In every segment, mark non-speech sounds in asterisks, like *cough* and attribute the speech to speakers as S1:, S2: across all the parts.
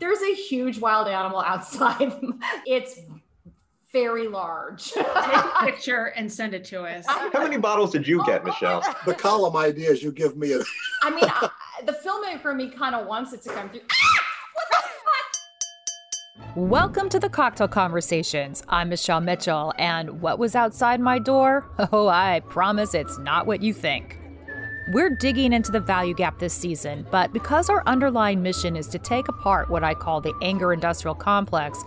S1: There's a huge wild animal outside. *laughs* it's very large.
S2: Take a picture and send it to us.
S3: How many bottles did you get, oh, Michele?
S4: The column ideas you give me.
S1: I mean, I, the filmmaker in me kind of wants it to come through. Ah!
S5: Welcome to the Cocktail Conversations. I'm Michele Mitchell, and what was outside my door? *laughs* Oh, I promise it's not what you think. We're digging into the value gap this season, but because our underlying mission is to take apart what I call the anger industrial complex,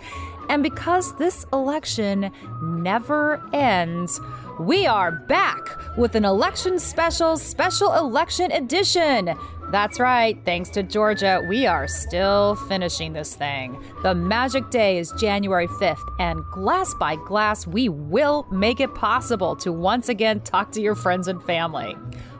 S5: and because this election never ends, we are back with an election special, special election edition. That's right, thanks to Georgia, we are still finishing this thing. The magic day is January 5th, and glass by glass, we will make it possible to once again talk to your friends and family.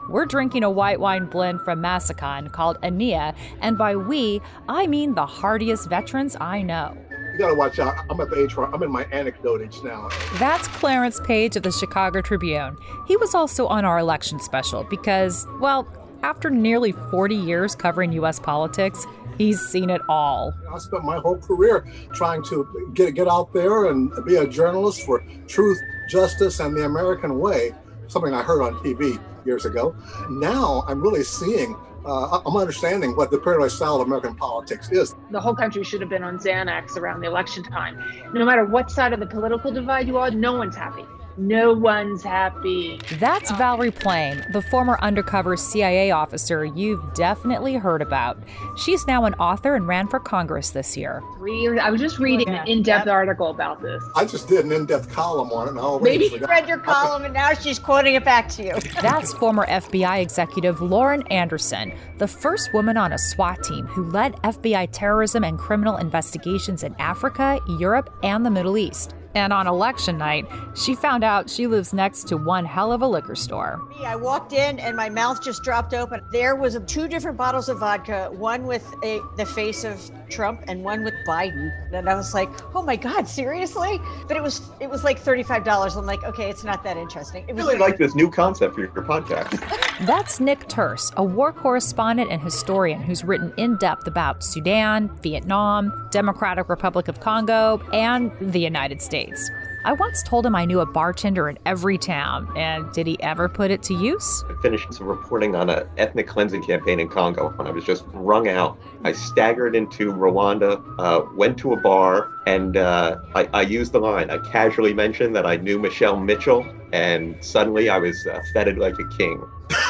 S5: We're drinking a white wine blend from Massican called Aeneas, and by we, I mean the hardiest veterans I know.
S4: You gotta watch out. I'm at the age where I'm in my anecdote age now.
S5: That's Clarence Page of the Chicago Tribune. He was also on our election special because, well, after nearly 40 years covering U.S. politics, he's seen it all.
S4: I spent my whole career trying to get get out there and be a journalist for truth, justice, and the American way. Something I heard on TV years ago. Now I'm really seeing uh, I'm understanding what the paranoid style of American politics is.
S2: The whole country should have been on Xanax around the election time. No matter what side of the political divide you are, no one's happy. No one's happy.
S5: That's oh. Valerie Plame, the former undercover CIA officer you've definitely heard about. She's now an author and ran for Congress this year.
S2: Three. I was just reading an in-depth article about this.
S4: I just did an in-depth column on it. And I
S6: Maybe you read your column and now she's quoting it back to you. *laughs*
S5: That's former FBI executive Lauren Anderson, the first woman on a SWAT team who led FBI terrorism and criminal investigations in Africa, Europe, and the Middle East. And on election night, she found out she lives next to one hell of a liquor store.
S6: I walked in and my mouth just dropped open. There was two different bottles of vodka, one with a, the face of Trump and one with Biden. And I was like, "Oh my god, seriously?" But it was it was like $35. I'm like, "Okay, it's not that interesting." It
S3: was I really like this new concept for your podcast. *laughs*
S5: That's Nick Turse, a war correspondent and historian who's written in depth about Sudan, Vietnam, Democratic Republic of Congo, and the United States. I once told him I knew a bartender in every town, and did he ever put it to use?
S3: I finished some reporting on an ethnic cleansing campaign in Congo when I was just wrung out. I staggered into Rwanda, uh, went to a bar, and uh, I, I, used the line. I casually mentioned that I knew Michele Mitchell, and suddenly I was uh, feted like a king.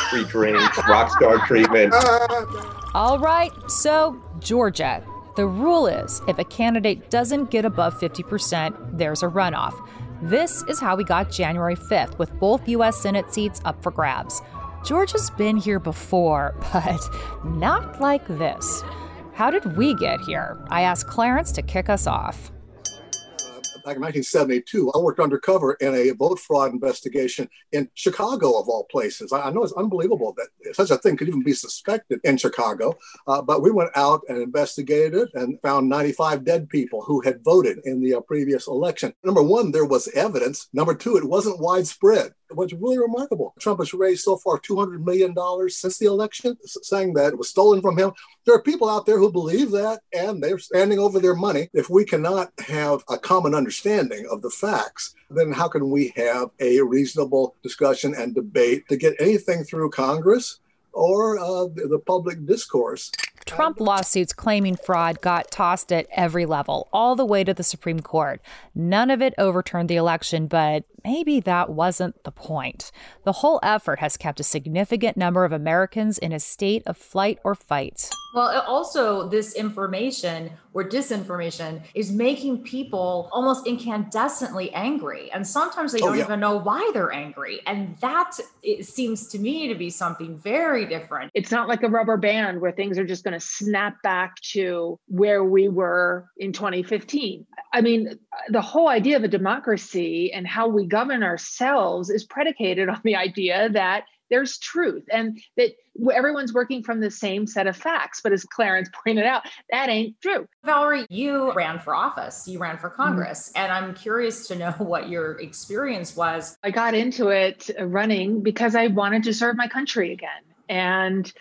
S3: Free drinks, rock star treatment. *laughs*
S5: All right, so Georgia. The rule is if a candidate doesn't get above 50%, there's a runoff. This is how we got January 5th, with both U.S. Senate seats up for grabs. Georgia's been here before, *laughs* but not like this. How did we get here? I asked Clarence to kick us off
S4: back in 1972, I worked undercover in a vote fraud investigation in Chicago, of all places. I, I know it's unbelievable that such a thing could even be suspected in Chicago, uh, but we went out and investigated it and found 95 dead people who had voted in the uh, previous election. Number one, there was evidence. Number two, it wasn't widespread was really remarkable. Trump has raised so far $200 million since the election, saying that it was stolen from him. There are people out there who believe that, and they're standing over their money. If we cannot have a common understanding of the facts, then how can we have a reasonable discussion and debate to get anything through Congress or uh, the public discourse?
S5: Trump lawsuits claiming fraud got tossed at every level, all the way to the Supreme Court. None of it overturned the election, but maybe that wasn't the point. The whole effort has kept a significant number of Americans in a state of flight or fight.
S1: Well, also, this information or disinformation is making people almost incandescently angry. And sometimes they oh, don't yeah. even know why they're angry. And that it seems to me to be something very different.
S2: It's not like a rubber band where things are just going to snap back to where we were in 2015. I mean, the whole idea of a democracy and how we govern ourselves is predicated on the idea that there's truth and that everyone's working from the same set of facts. But as Clarence *laughs* pointed out, that ain't true.
S1: Valerie, you ran for office, you ran for mm-hmm. Congress, mm-hmm. and I'm curious to know *laughs* what your experience was.
S2: I got into it running because I wanted to serve my country again. And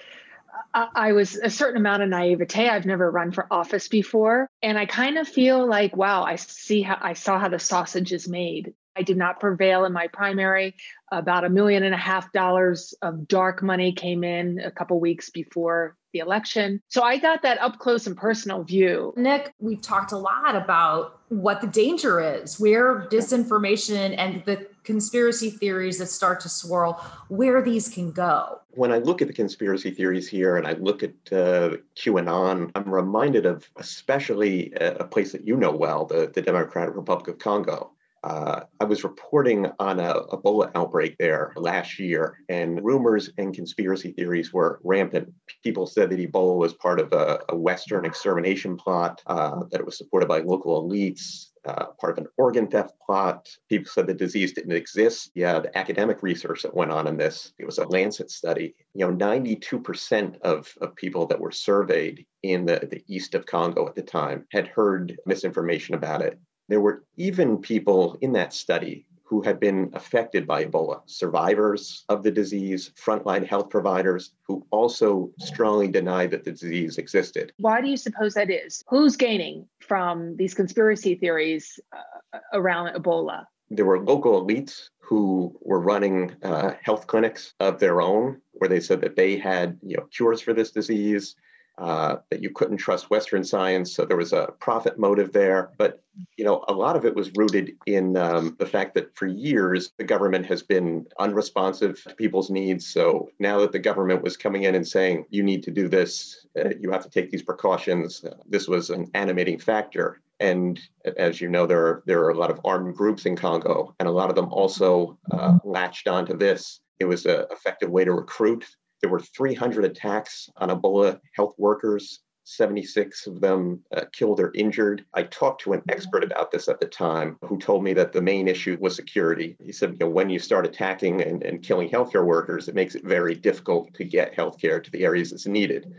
S2: I was a certain amount of naivete. I've never run for office before. And I kind of feel like, wow, I see how I saw how the sausage is made. I did not prevail in my primary. About a million and a half dollars of dark money came in a couple weeks before the election. So I got that up close and personal view.
S1: Nick, we've talked a lot about what the danger is, where disinformation and the conspiracy theories that start to swirl, where these can go.
S3: When I look at the conspiracy theories here and I look at uh, QAnon, I'm reminded of especially a, a place that you know well, the, the Democratic Republic of Congo. Uh, I was reporting on a Ebola outbreak there last year, and rumors and conspiracy theories were rampant. People said that Ebola was part of a, a Western extermination plot, uh, that it was supported by local elites, uh, part of an organ theft plot. People said the disease didn't exist. Yeah, the academic research that went on in this, it was a Lancet study. You know, 92% of, of people that were surveyed in the, the east of Congo at the time had heard misinformation about it. There were even people in that study who had been affected by Ebola, survivors of the disease, frontline health providers who also strongly denied that the disease existed.
S2: Why do you suppose that is? Who's gaining from these conspiracy theories uh, around Ebola?
S3: There were local elites who were running uh, health clinics of their own, where they said that they had you know, cures for this disease uh, that you couldn't trust Western science. So there was a profit motive there. But you know, a lot of it was rooted in um, the fact that for years the government has been unresponsive to people's needs. So now that the government was coming in and saying you need to do this, uh, you have to take these precautions, uh, this was an animating factor. And as you know, there are there are a lot of armed groups in Congo, and a lot of them also uh, latched onto this. It was an effective way to recruit there were 300 attacks on Ebola health workers. 76 of them uh, killed or injured. I talked to an expert about this at the time who told me that the main issue was security. He said, you know, when you start attacking and, and killing healthcare workers, it makes it very difficult to get healthcare to the areas it's needed.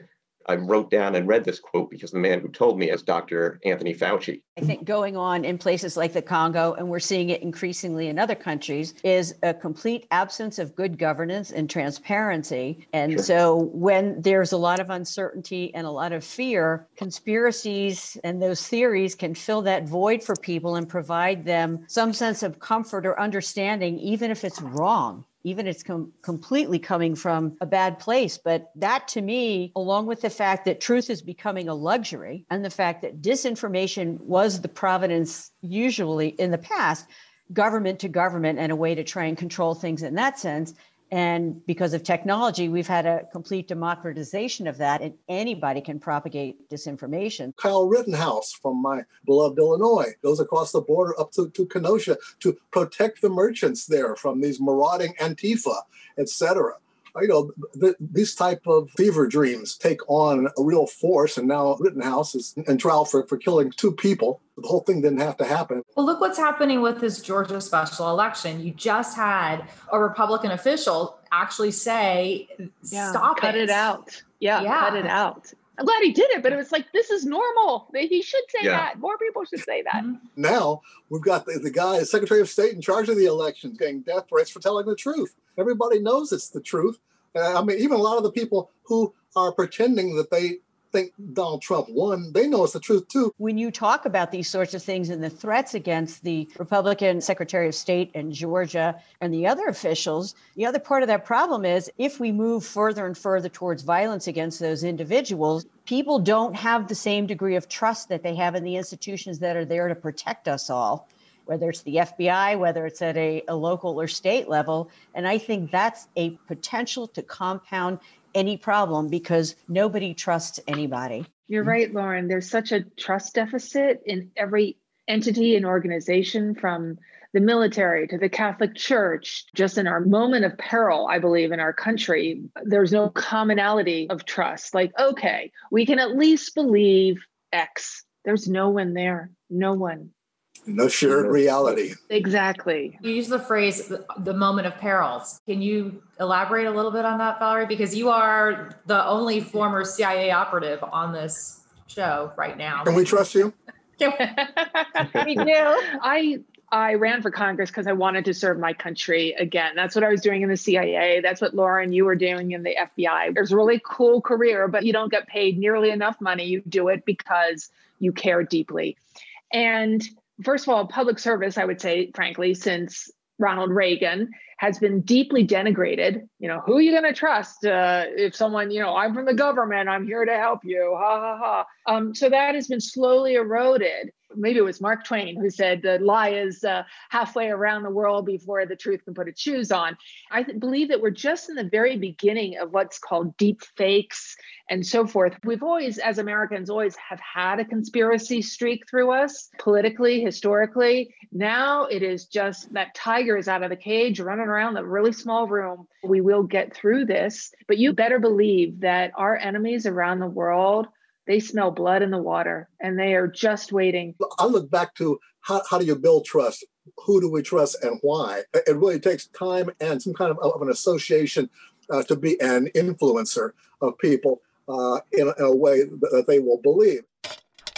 S3: I wrote down and read this quote because the man who told me is Dr. Anthony Fauci.
S6: I think going on in places like the Congo, and we're seeing it increasingly in other countries, is a complete absence of good governance and transparency. And sure. so when there's a lot of uncertainty and a lot of fear, conspiracies and those theories can fill that void for people and provide them some sense of comfort or understanding, even if it's wrong even it's com- completely coming from a bad place. But that to me, along with the fact that truth is becoming a luxury and the fact that disinformation was the providence usually in the past, government to government and a way to try and control things in that sense and because of technology, we've had a complete democratization of that, and anybody can propagate disinformation.
S4: Kyle Rittenhouse from my beloved Illinois goes across the border up to, to Kenosha to protect the merchants there from these marauding Antifa, etc you know, th- these type of fever dreams take on a real force. And now Rittenhouse is in trial for, for killing two people. The whole thing didn't have to happen.
S1: Well, look what's happening with this Georgia special election. You just had a Republican official actually say, yeah, "Stop
S2: cut
S1: it.
S2: it out." Yeah, yeah, cut it out. I'm glad he did it, but it was like this is normal. He should say yeah. that. More people should say that. Mm-hmm.
S4: Now we've got the, the guy, the Secretary of State in charge of the elections, getting death threats for telling the truth. Everybody knows it's the truth. Uh, I mean, even a lot of the people who are pretending that they think Donald Trump won, they know it's the truth too.
S6: When you talk about these sorts of things and the threats against the Republican Secretary of State and Georgia and the other officials, the other part of that problem is if we move further and further towards violence against those individuals, people don't have the same degree of trust that they have in the institutions that are there to protect us all whether it's the FBI, whether it's at a, a, local or state level. And I think that's a potential to compound any problem because nobody trusts anybody.
S2: You're mm-hmm. right, Lauren. There's such a trust deficit in every entity and organization from the military to the Catholic Church. Just in our moment of peril, I believe, in our country, there's no commonality of trust. Like, okay, we can at least believe X. There's no one there. No one
S4: no shared reality.
S2: Exactly.
S1: You use the phrase the moment of perils. Can you elaborate a little bit on that, Valerie? Because you are the only former CIA operative on this show right now.
S4: Can we trust you? *laughs*
S2: we do. I I ran for Congress because I wanted to serve my country again. That's what I was doing in the CIA. That's what Lauren and you were doing in the FBI. There's a really cool career, but you don't get paid nearly enough money. You do it because you care deeply. And first of all, public service, I would say, frankly, since Ronald Reagan has been deeply denigrated. You know, who are you going to trust uh, if someone, you know, I'm from the government, I'm here to help you, ha ha ha. Um, so that has been slowly eroded maybe it was Mark Twain who said the lie is uh, halfway around the world before the truth can put its shoes on. I th- believe that we're just in the very beginning of what's called deep fakes and so forth. We've always, as Americans, always have had a conspiracy streak through us politically, historically. Now it is just that tiger is out of the cage, running around the really small room. We will get through this, but you better believe that our enemies around the world they smell blood in the water and they are just waiting.
S4: I look back to how, how do you build trust? Who do we trust and why? It really takes time and some kind of, of an association uh, to be an influencer of people uh, in, in, a way that they will believe.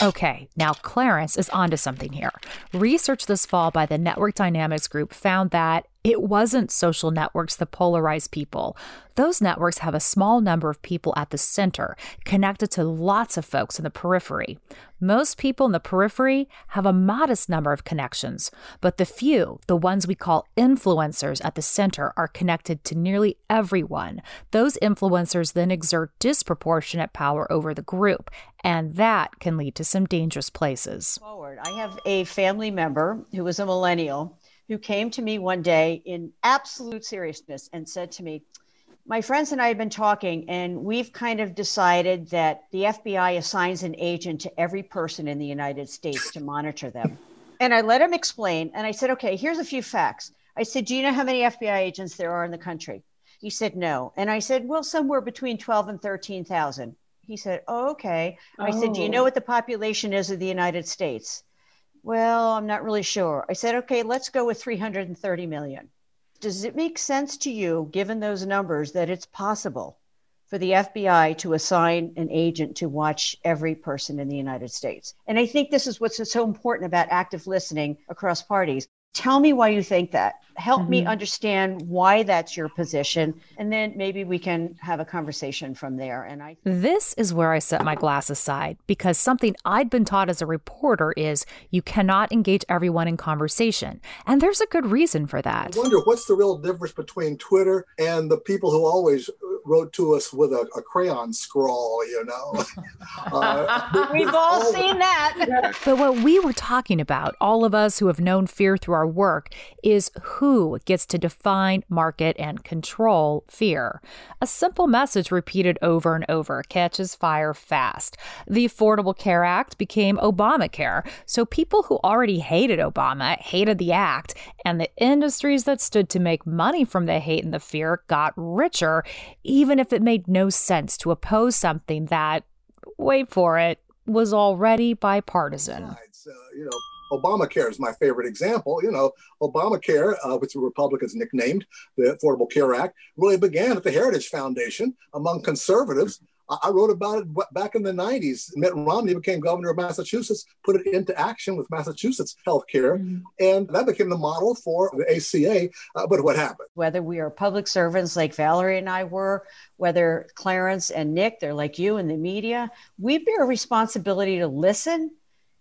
S5: Okay, now Clarence is onto something here. Research this fall by the Network Dynamics Group found that it wasn't social networks that polarize people. Those networks have a small number of people at the center, connected to lots of folks in the periphery. Most people in the periphery have a modest number of connections, but the few, the ones we call influencers at the center, are connected to nearly everyone. Those influencers then exert disproportionate power over the group, and that can lead to some dangerous places.
S6: Forward. I have a family member who was a millennial who came to me one day in absolute seriousness and said to me, my friends and I have been talking, and we've kind of decided that the FBI assigns an agent to every person in the United States to monitor them. And I let him explain. And I said, okay, here's a few facts. I said, do you know how many FBI agents there are in the country? He said, no. And I said, well, somewhere between 12 and 13,000. He said, oh, okay. Oh. I said, do you know oh. what the population is of the United States? Well, I'm not really sure. I said, okay, let's go with 330 million. Does it make sense to you, given those numbers, that it's possible for the FBI to assign an agent to watch every person in the United States? And I think this is what's so important about active listening across parties. Tell me why you think that. Help mm-hmm. me understand why that's your position. And then maybe we can have a conversation from there. And I
S5: This is where I set my glass aside because something I'd been taught as a reporter is you cannot engage everyone in conversation. And there's a good reason for that.
S4: I wonder what's the real difference between Twitter and the people who always wrote to us with a, a crayon scrawl, you know. *laughs*
S6: uh, We've all seen that.
S5: But what we were talking about, all of us who have known fear through our work, is who gets to define, market, and control fear. A simple message repeated over and over catches fire fast. The Affordable Care Act became Obamacare, so people who already hated Obama hated the act, and the industries that stood to make money from the hate and the fear got richer even if it made no sense to oppose something that, wait for it, was already bipartisan. Uh,
S4: you know, Obamacare is my favorite example. You know, Obamacare, uh, which the Republicans nicknamed the Affordable Care Act, really began at the Heritage Foundation among conservatives I wrote about it back in the 90s. Mitt Romney became governor of Massachusetts, put it into action with Massachusetts healthcare, mm-hmm. and that became the model for the ACA. Uh, but what happened?
S6: Whether we are public servants like Valerie and I were, whether Clarence and Nick, they're like you in the media, we bear a responsibility to listen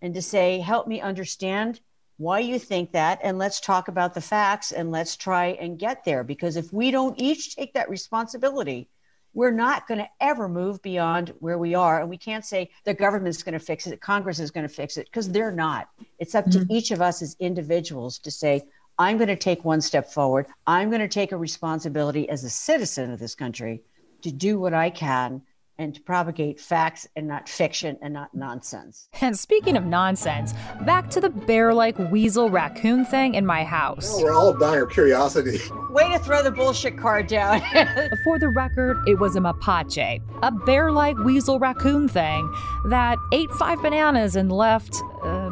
S6: and to say, help me understand why you think that and let's talk about the facts and let's try and get there because if we don't each take that responsibility we're not going to ever move beyond where we are. And we can't say the government's going to fix it, Congress is going to fix it, because they're not. It's up to mm-hmm. each of us as individuals to say, I'm going to take one step forward. I'm going to take a responsibility as a citizen of this country to do what I can and to propagate facts and not fiction and not nonsense.
S5: And speaking of nonsense, back to the bear like weasel raccoon thing in my house.
S4: Well, we're all dying of curiosity.
S6: Way to throw the bullshit card down. *laughs*
S5: For the record, it was a mapache, a bear like weasel raccoon thing that ate five bananas and left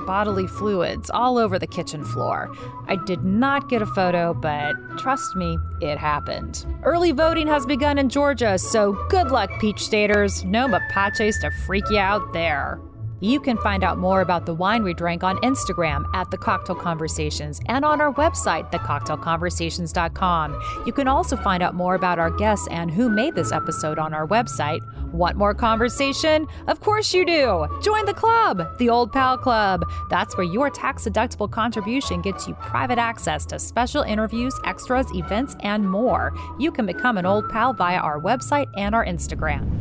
S5: bodily fluids all over the kitchen floor. I did not get a photo, but trust me, it happened. Early voting has begun in Georgia, so good luck, Peach Staters. No mapaches to freak you out there. You can find out more about the wine we drank on Instagram at The Cocktail Conversations and on our website, thecocktailconversations.com. You can also find out more about our guests and who made this episode on our website. Want more conversation? Of course you do. Join the club, the Old Pal Club. That's where your tax deductible contribution gets you private access to special interviews, extras, events, and more. You can become an Old Pal via our website and our Instagram.